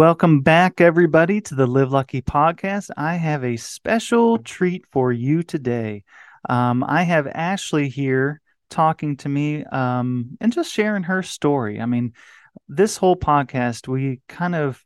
Welcome back, everybody, to the Live Lucky podcast. I have a special treat for you today. Um, I have Ashley here talking to me um, and just sharing her story. I mean, this whole podcast, we kind of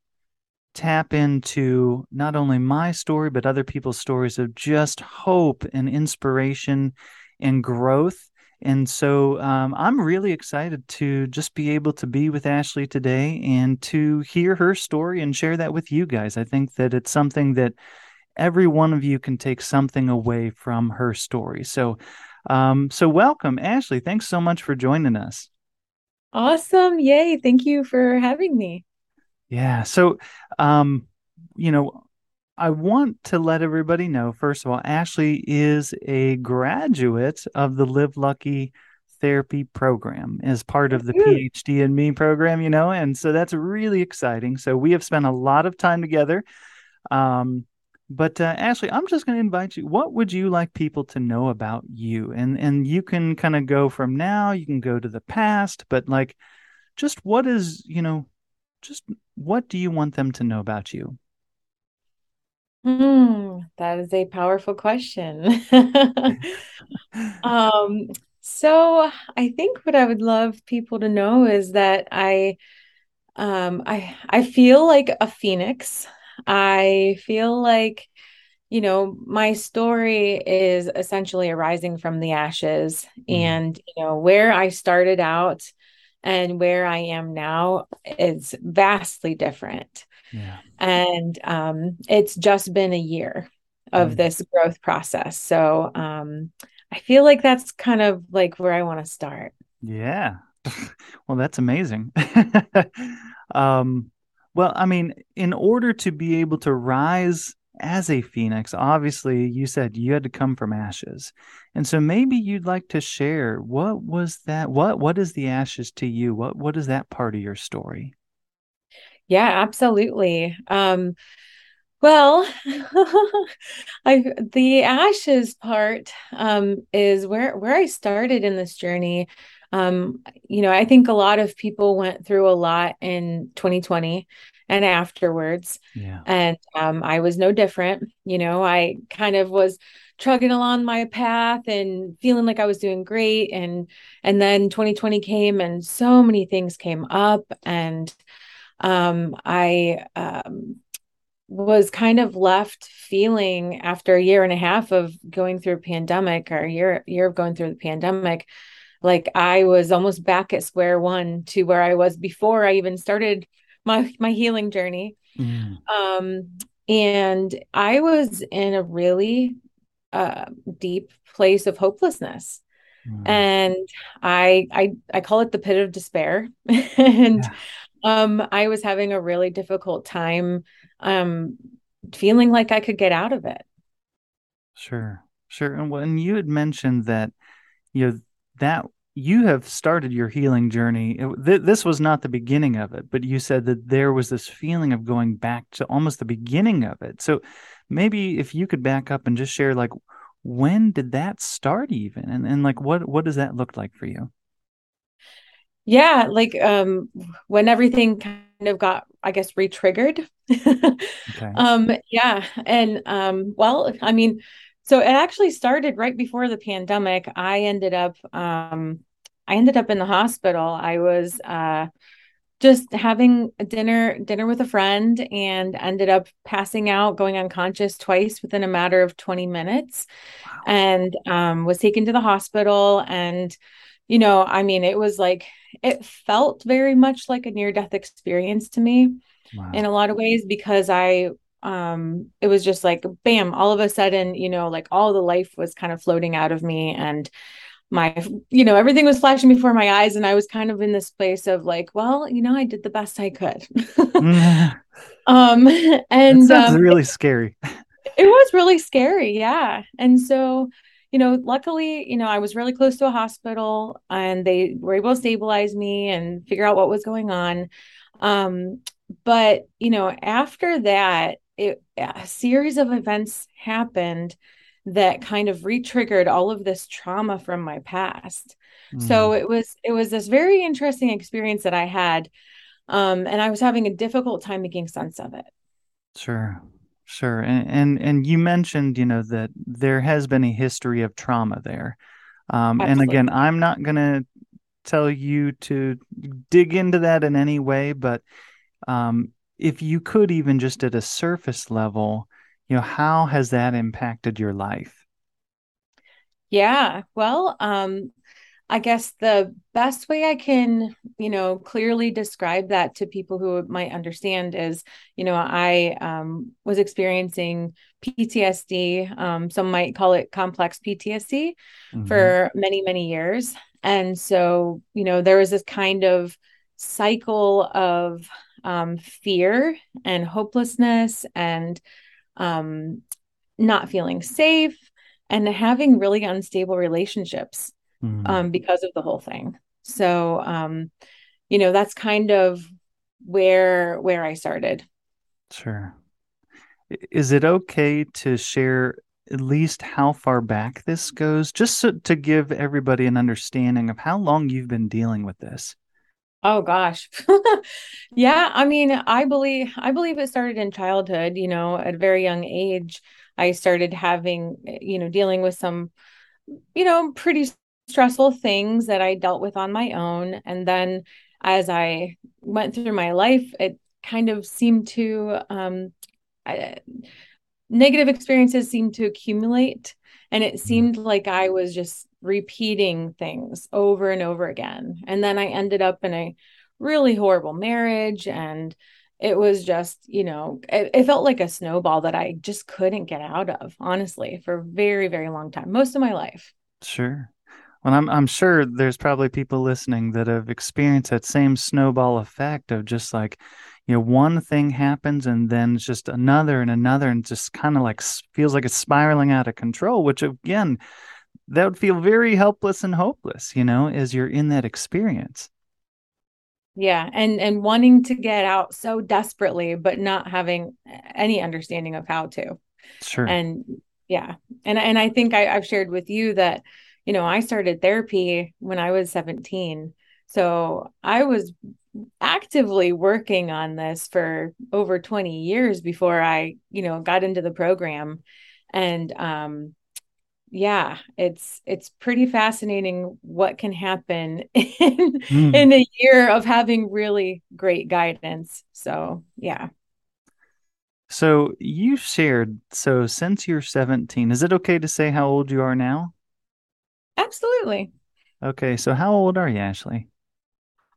tap into not only my story, but other people's stories of just hope and inspiration and growth and so um, I'm really excited to just be able to be with Ashley today and to hear her story and share that with you guys. I think that it's something that every one of you can take something away from her story. So, um, so welcome, Ashley. Thanks so much for joining us. Awesome. Yay. Thank you for having me. Yeah. So, um, you know, I want to let everybody know first of all, Ashley is a graduate of the Live Lucky therapy program as part of the PhD in Me program, you know, and so that's really exciting. So we have spent a lot of time together. Um, but uh, Ashley, I'm just going to invite you. What would you like people to know about you? And and you can kind of go from now. You can go to the past, but like, just what is you know, just what do you want them to know about you? Hmm, that is a powerful question. um, so I think what I would love people to know is that I um I I feel like a phoenix. I feel like you know, my story is essentially arising from the ashes mm. and you know where I started out and where I am now is vastly different. Yeah. And um, it's just been a year of mm. this growth process. So um, I feel like that's kind of like where I want to start. Yeah. well, that's amazing. um, well, I mean, in order to be able to rise as a phoenix, obviously you said you had to come from ashes. And so maybe you'd like to share what was that what what is the ashes to you? What what is that part of your story? Yeah, absolutely. Um, well, I the ashes part um, is where where I started in this journey. Um, you know, I think a lot of people went through a lot in 2020 and afterwards. Yeah. And um, I was no different. You know, I kind of was trugging along my path and feeling like I was doing great. And and then 2020 came and so many things came up and um, I um, was kind of left feeling after a year and a half of going through a pandemic or a year year of going through the pandemic like I was almost back at square one to where I was before I even started my my healing journey. Mm. Um, and I was in a really uh, deep place of hopelessness. Mm. And I I I call it the pit of despair. and yeah. Um, I was having a really difficult time um, feeling like I could get out of it. Sure, sure. And when you had mentioned that, you know, that you have started your healing journey. Th- this was not the beginning of it, but you said that there was this feeling of going back to almost the beginning of it. So maybe if you could back up and just share, like, when did that start, even, and and like what what does that look like for you? Yeah like um when everything kind of got i guess re-triggered okay. um yeah and um well i mean so it actually started right before the pandemic i ended up um i ended up in the hospital i was uh just having a dinner dinner with a friend and ended up passing out going unconscious twice within a matter of 20 minutes wow. and um was taken to the hospital and you know i mean it was like it felt very much like a near death experience to me wow. in a lot of ways because I um it was just like bam all of a sudden you know like all the life was kind of floating out of me and my you know everything was flashing before my eyes and i was kind of in this place of like well you know i did the best i could. Um and that sounds um, really scary. it was really scary yeah. And so you know luckily you know i was really close to a hospital and they were able to stabilize me and figure out what was going on um but you know after that it, a series of events happened that kind of re-triggered all of this trauma from my past. Mm. So it was it was this very interesting experience that I had um and I was having a difficult time making sense of it. Sure. Sure. And and, and you mentioned, you know, that there has been a history of trauma there. Um and again, I'm not going to tell you to dig into that in any way, but um if you could even just at a surface level you know how has that impacted your life yeah well um i guess the best way i can you know clearly describe that to people who might understand is you know i um, was experiencing ptsd um, some might call it complex ptsd mm-hmm. for many many years. And so you know there was this kind of cycle of um, fear and hopelessness and um, not feeling safe and having really unstable relationships mm-hmm. um, because of the whole thing. So, um, you know, that's kind of where where I started. Sure. Is it okay to share at least how far back this goes, just so, to give everybody an understanding of how long you've been dealing with this? Oh gosh. yeah, I mean, I believe I believe it started in childhood, you know, at a very young age. I started having, you know, dealing with some you know, pretty stressful things that I dealt with on my own and then as I went through my life, it kind of seemed to um I, negative experiences seemed to accumulate and it mm-hmm. seemed like I was just repeating things over and over again. And then I ended up in a really horrible marriage and it was just, you know, it, it, felt like a snowball that I just couldn't get out of, honestly, for a very, very long time, most of my life. Sure. Well, I'm I'm sure there's probably people listening that have experienced that same snowball effect of just like, you know, one thing happens and then it's just another and another and just kind of like feels like it's spiraling out of control, which again, that would feel very helpless and hopeless, you know, as you're in that experience. Yeah, and and wanting to get out so desperately, but not having any understanding of how to. Sure. And yeah, and and I think I, I've shared with you that, you know, I started therapy when I was 17. So I was actively working on this for over 20 years before I, you know, got into the program. And um yeah it's it's pretty fascinating what can happen in mm. in a year of having really great guidance so yeah so you shared so since you're 17 is it okay to say how old you are now absolutely okay so how old are you ashley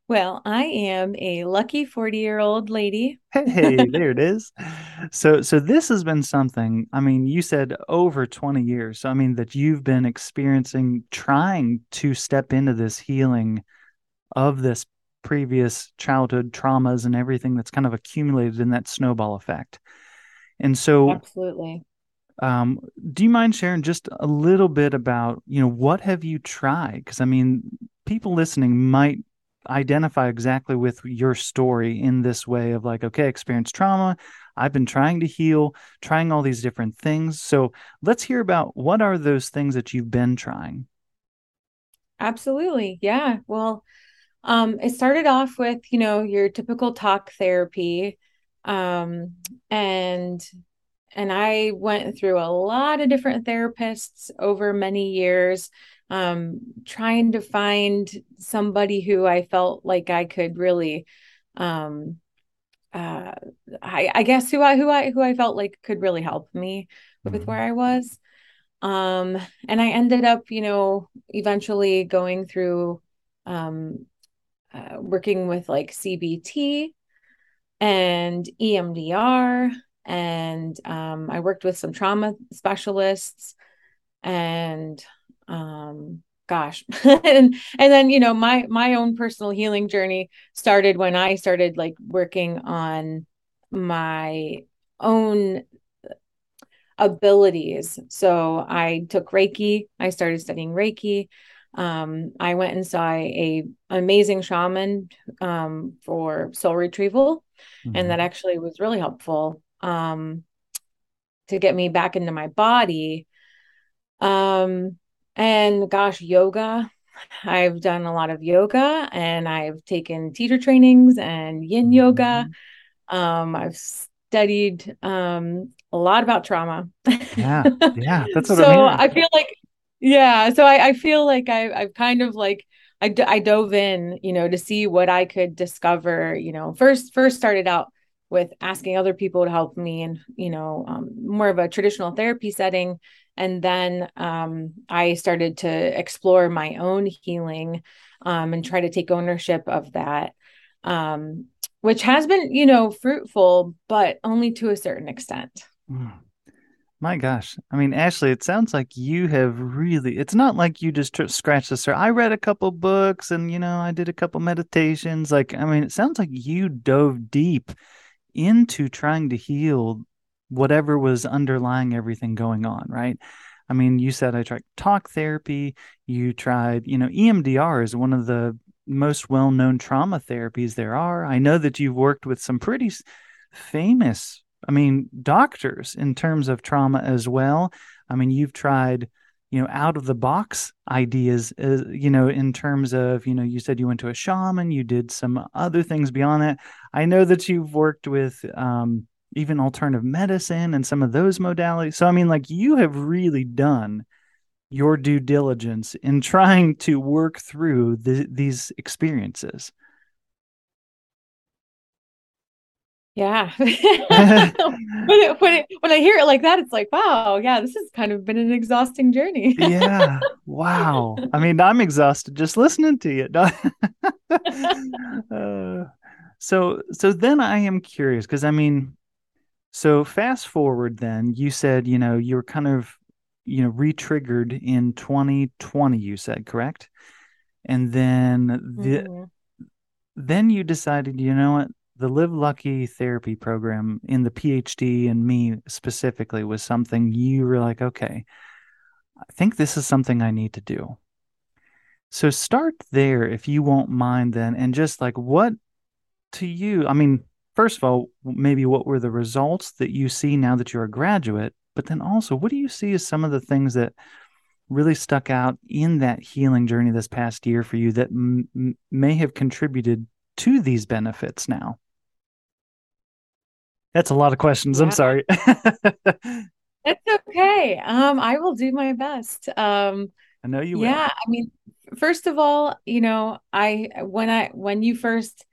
well, I am a lucky 40 year old lady. hey, there it is. So, so this has been something. I mean, you said over 20 years. So, I mean, that you've been experiencing, trying to step into this healing of this previous childhood traumas and everything that's kind of accumulated in that snowball effect. And so, absolutely. Um, do you mind sharing just a little bit about, you know, what have you tried? Because I mean, people listening might identify exactly with your story in this way of like, okay, experience trauma. I've been trying to heal, trying all these different things. So let's hear about what are those things that you've been trying? Absolutely. Yeah. Well, um, it started off with, you know, your typical talk therapy. Um, and and I went through a lot of different therapists over many years um, trying to find somebody who I felt like I could really, um, uh, I, I guess who I who I who I felt like could really help me with mm-hmm. where I was. Um, and I ended up, you know, eventually going through um, uh, working with like CBT and EMDR, and um, I worked with some trauma specialists and um gosh and and then you know my my own personal healing journey started when i started like working on my own abilities. So i took reiki i started studying reiki. Um, i went and saw a, a amazing shaman um, for soul retrieval mm-hmm. and that actually was really helpful um, to get me back into my body um and gosh, yoga. I've done a lot of yoga and I've taken teacher trainings and yin mm-hmm. yoga. Um, I've studied um, a lot about trauma. Yeah, yeah, that's what so I, I feel like, yeah, so I, I feel like I, I've kind of like I, d- I dove in, you know, to see what I could discover. You know, first first started out with asking other people to help me, and you know, um, more of a traditional therapy setting, and then um, I started to explore my own healing um, and try to take ownership of that, um, which has been, you know, fruitful, but only to a certain extent. Mm. My gosh. I mean, Ashley, it sounds like you have really, it's not like you just tr- scratched the surface. I read a couple books and, you know, I did a couple meditations. Like, I mean, it sounds like you dove deep into trying to heal whatever was underlying everything going on, right? I mean, you said I tried talk therapy, you tried, you know, EMDR is one of the most well known trauma therapies there are. I know that you've worked with some pretty famous, I mean, doctors in terms of trauma as well. I mean, you've tried, you know, out of the box ideas, uh, you know, in terms of, you know, you said you went to a shaman, you did some other things beyond that. I know that you've worked with, um, even alternative medicine and some of those modalities. So, I mean, like you have really done your due diligence in trying to work through the, these experiences. Yeah. when, it, when, it, when I hear it like that, it's like, wow, yeah, this has kind of been an exhausting journey. yeah. Wow. I mean, I'm exhausted just listening to you. uh, so, so then I am curious because I mean, so fast forward then, you said, you know, you were kind of, you know, re-triggered in 2020, you said, correct? And then the mm-hmm. then you decided, you know what, the Live Lucky therapy program in the PhD in me specifically was something you were like, okay, I think this is something I need to do. So start there if you won't mind then and just like what to you, I mean, first of all, maybe what were the results that you see now that you're a graduate? But then also, what do you see as some of the things that really stuck out in that healing journey this past year for you that m- may have contributed to these benefits now? That's a lot of questions. Yeah. I'm sorry. it's okay. Um, I will do my best. Um, I know you. Will. Yeah, I mean, first of all, you know, I when I when you first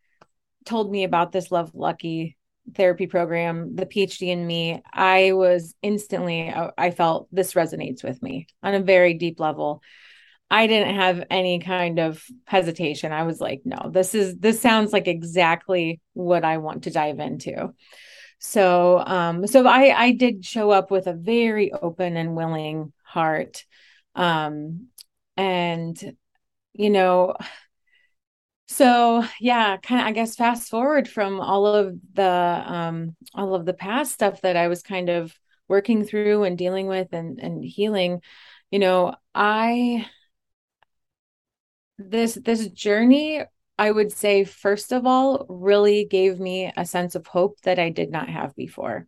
told me about this Live Lucky therapy program, the PhD in me, I was instantly, I felt this resonates with me on a very deep level. I didn't have any kind of hesitation. I was like, no, this is, this sounds like exactly what I want to dive into. So, um, so I, I did show up with a very open and willing heart. Um, and, you know, so yeah kind of i guess fast forward from all of the um all of the past stuff that i was kind of working through and dealing with and and healing you know i this this journey i would say first of all really gave me a sense of hope that i did not have before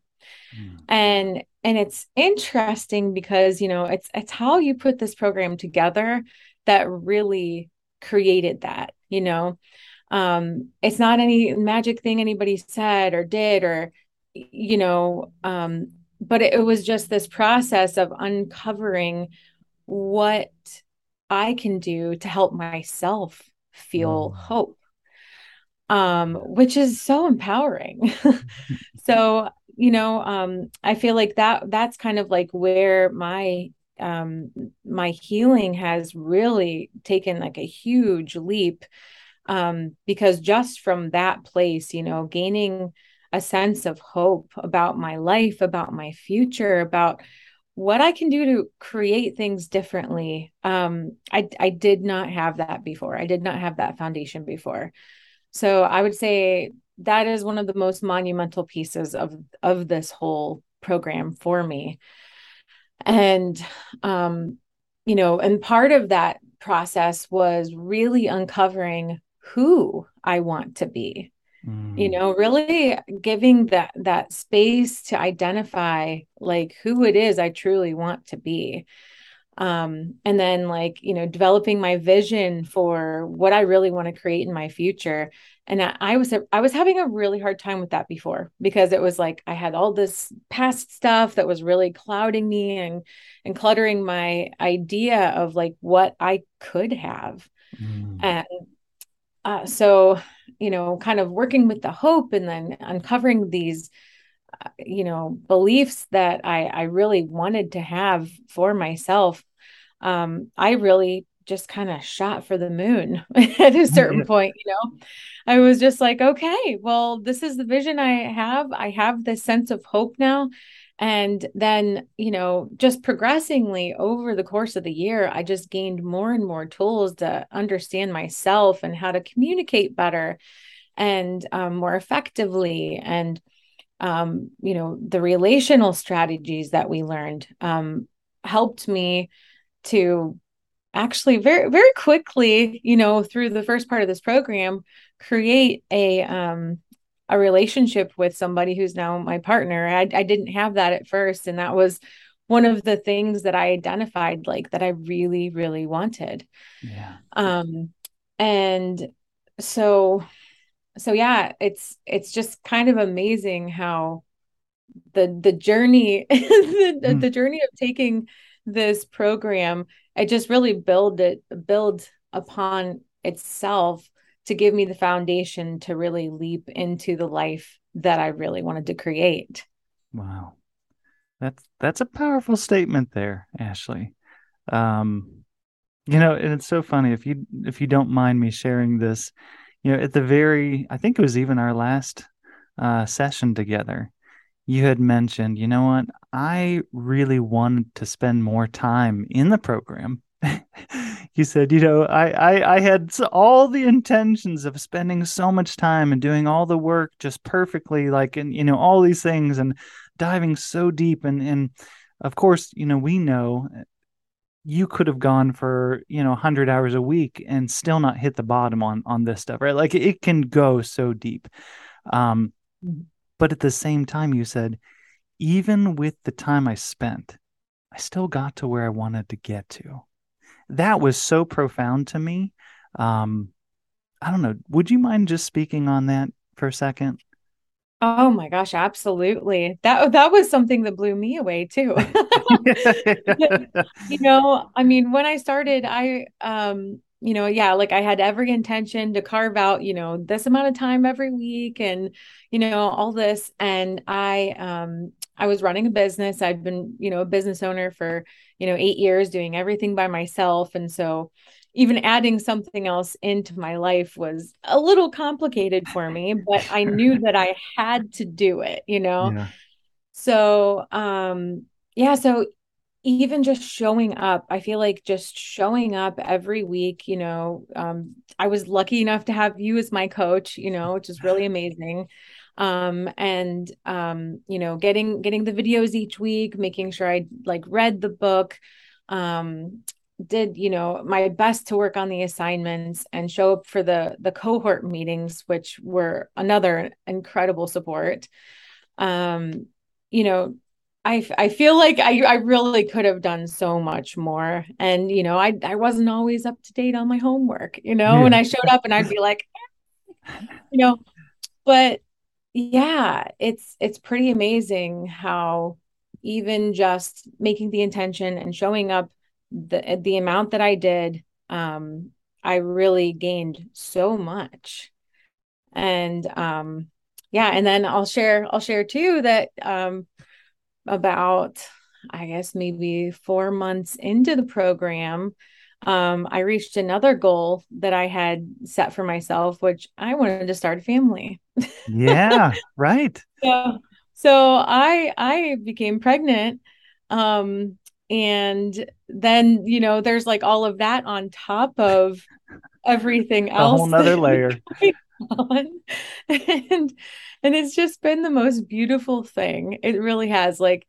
mm. and and it's interesting because you know it's it's how you put this program together that really created that you know um it's not any magic thing anybody said or did or you know um but it, it was just this process of uncovering what i can do to help myself feel mm. hope um which is so empowering so you know um i feel like that that's kind of like where my um, my healing has really taken like a huge leap um, because just from that place, you know, gaining a sense of hope about my life, about my future, about what I can do to create things differently. Um, I I did not have that before. I did not have that foundation before. So I would say that is one of the most monumental pieces of of this whole program for me. And um, you know, and part of that process was really uncovering who I want to be mm. you know really giving that that space to identify like who it is i truly want to be um and then like you know developing my vision for what i really want to create in my future and I, I was i was having a really hard time with that before because it was like i had all this past stuff that was really clouding me and and cluttering my idea of like what i could have mm. and uh, so you know kind of working with the hope and then uncovering these uh, you know beliefs that i i really wanted to have for myself um i really just kind of shot for the moon at a certain point you know? I was just like okay well this is the vision i have. I have this sense of hope now and then, you know, just progressingly over the course of the year, I just gained more and more tools to understand myself and how to communicate better and um, more effectively. And, um, you know, the relational strategies that we learned um, helped me to actually very, very quickly, you know, through the first part of this program, create a, um, a relationship with somebody who's now my partner. I, I didn't have that at first. And that was one of the things that I identified like that I really, really wanted. Yeah. Um, and so, so yeah, it's, it's just kind of amazing how the, the journey, the, mm. the journey of taking this program, it just really build it, build upon itself to give me the foundation to really leap into the life that I really wanted to create. Wow. That's that's a powerful statement there, Ashley. Um you know, and it's so funny if you if you don't mind me sharing this, you know, at the very I think it was even our last uh session together, you had mentioned, you know what, I really wanted to spend more time in the program you said, you know, I, I, I had all the intentions of spending so much time and doing all the work just perfectly, like, and, you know, all these things and diving so deep. And, and of course, you know, we know you could have gone for, you know, 100 hours a week and still not hit the bottom on, on this stuff, right? Like it can go so deep. Um, but at the same time, you said, even with the time I spent, I still got to where I wanted to get to that was so profound to me. Um, I don't know. Would you mind just speaking on that for a second? Oh my gosh, absolutely. That that was something that blew me away too. you know, I mean, when I started, I um, you know, yeah, like I had every intention to carve out, you know, this amount of time every week and you know, all this and I um I was running a business. I'd been, you know, a business owner for, you know, 8 years doing everything by myself and so even adding something else into my life was a little complicated for me, but I knew that I had to do it, you know. Yeah. So, um yeah, so even just showing up, I feel like just showing up every week, you know, um I was lucky enough to have you as my coach, you know, which is really amazing. Um and um you know getting getting the videos each week making sure i like read the book um did you know my best to work on the assignments and show up for the the cohort meetings which were another incredible support. Um you know I, I feel like I, I really could have done so much more. And, you know, I, I wasn't always up to date on my homework, you know, yeah. when I showed up and I'd be like, you know, but yeah it's it's pretty amazing how even just making the intention and showing up the the amount that i did um i really gained so much and um yeah and then i'll share i'll share too that um about i guess maybe 4 months into the program um, I reached another goal that I had set for myself, which I wanted to start a family. yeah, right. So, so I I became pregnant Um, and then, you know, there's like all of that on top of everything else. A whole nother layer. and and it's just been the most beautiful thing. It really has. Like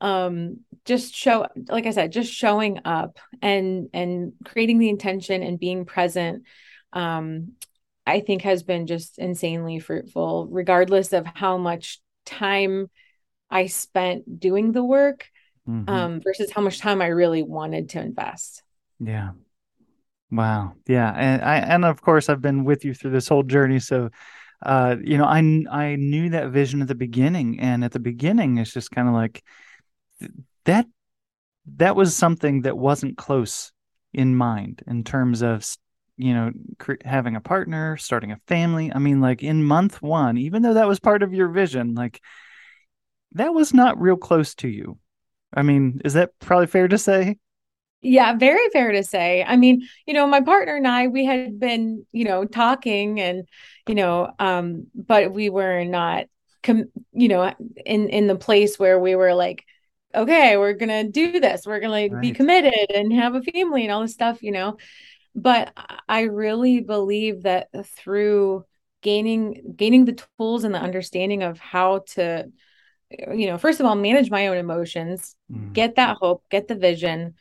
um just show like i said just showing up and and creating the intention and being present um i think has been just insanely fruitful regardless of how much time i spent doing the work mm-hmm. um versus how much time i really wanted to invest yeah wow yeah and i and of course i've been with you through this whole journey so uh you know i i knew that vision at the beginning and at the beginning it's just kind of like that that was something that wasn't close in mind in terms of you know cre- having a partner starting a family. I mean like in month 1 even though that was part of your vision like that was not real close to you. I mean is that probably fair to say yeah very fair to say i mean you know my partner and i we had been you know talking and you know um but we were not com- you know in in the place where we were like okay, we're gonna do this. We're gonna right. be committed and have a family and all this stuff, you know. But I really believe that through gaining gaining the tools and the understanding of how to, you know, first of all, manage my own emotions, mm. get that hope, get the vision,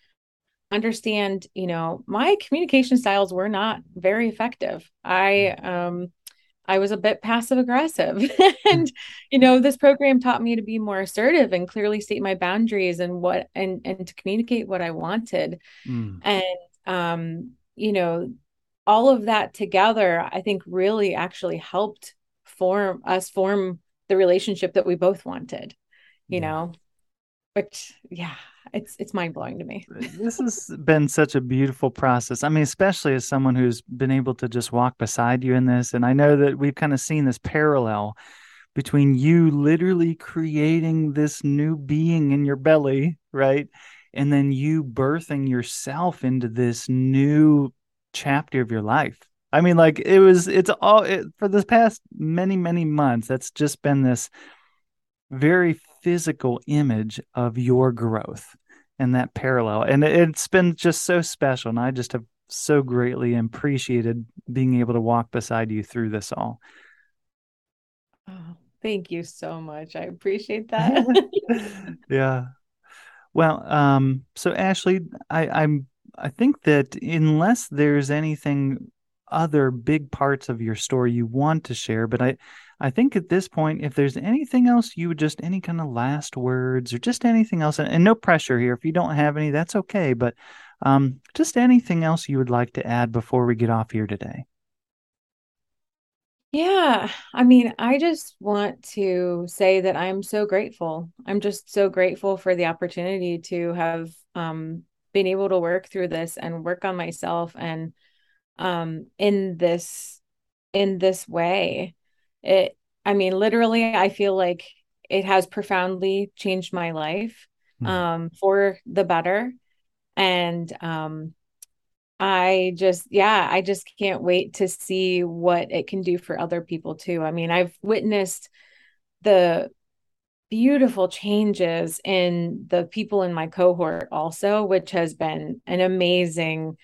understand, you know, my communication styles were not very effective. I mm. um I was a bit passive aggressive. and, you know, this program taught me to be more assertive and clearly state my boundaries and what and and to communicate what I wanted. Mm. And um, you know, all of that together, I think really actually helped form us form the relationship that we both wanted, you yeah. know. Which yeah, it's it's mind blowing to me. this has been such a beautiful process. I mean, especially as someone who's been able to just walk beside you in this, and I know that we've kind of seen this parallel between you literally creating this new being in your belly, right? And then you birthing yourself into this new chapter of your life. I mean, like it was, it's all it, for this past many, many months. That's just been this very physical image of your growth and that parallel. And it's been just so special. And I just have so greatly appreciated being able to walk beside you through this all. Oh, thank you so much. I appreciate that. yeah. Well, um, so Ashley, I, I'm I think that unless there's anything other big parts of your story you want to share, but I I think at this point, if there's anything else you would just any kind of last words or just anything else, and, and no pressure here. If you don't have any, that's okay. But um, just anything else you would like to add before we get off here today. Yeah, I mean, I just want to say that I'm so grateful. I'm just so grateful for the opportunity to have um, been able to work through this and work on myself and um, in this in this way it i mean literally i feel like it has profoundly changed my life mm. um for the better and um i just yeah i just can't wait to see what it can do for other people too i mean i've witnessed the beautiful changes in the people in my cohort also which has been an amazing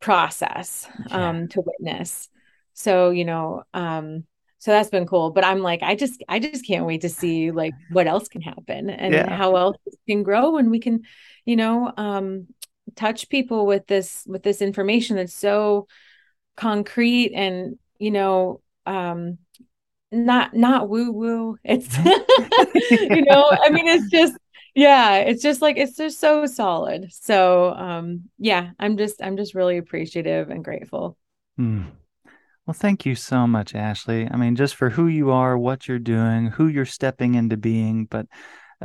process um yeah. to witness so you know um so that's been cool but i'm like i just i just can't wait to see like what else can happen and yeah. how else can grow and we can you know um touch people with this with this information that's so concrete and you know um not not woo woo it's you know i mean it's just yeah it's just like it's just so solid so um yeah i'm just i'm just really appreciative and grateful mm. Well, thank you so much, Ashley. I mean, just for who you are, what you're doing, who you're stepping into being, but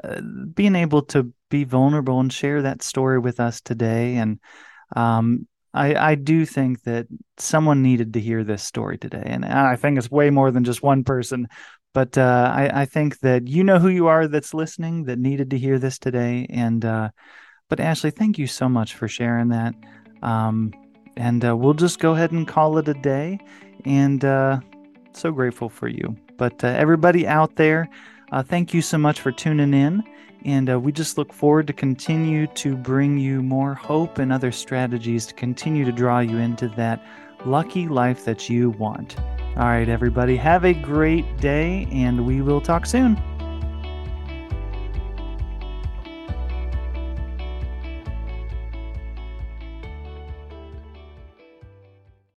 uh, being able to be vulnerable and share that story with us today. And um, I, I do think that someone needed to hear this story today. And I think it's way more than just one person. But uh, I, I think that you know who you are that's listening that needed to hear this today. And, uh, but Ashley, thank you so much for sharing that. Um, and uh, we'll just go ahead and call it a day and uh, so grateful for you. But uh, everybody out there, uh, thank you so much for tuning in. And uh, we just look forward to continue to bring you more hope and other strategies to continue to draw you into that lucky life that you want. All right, everybody, have a great day, and we will talk soon.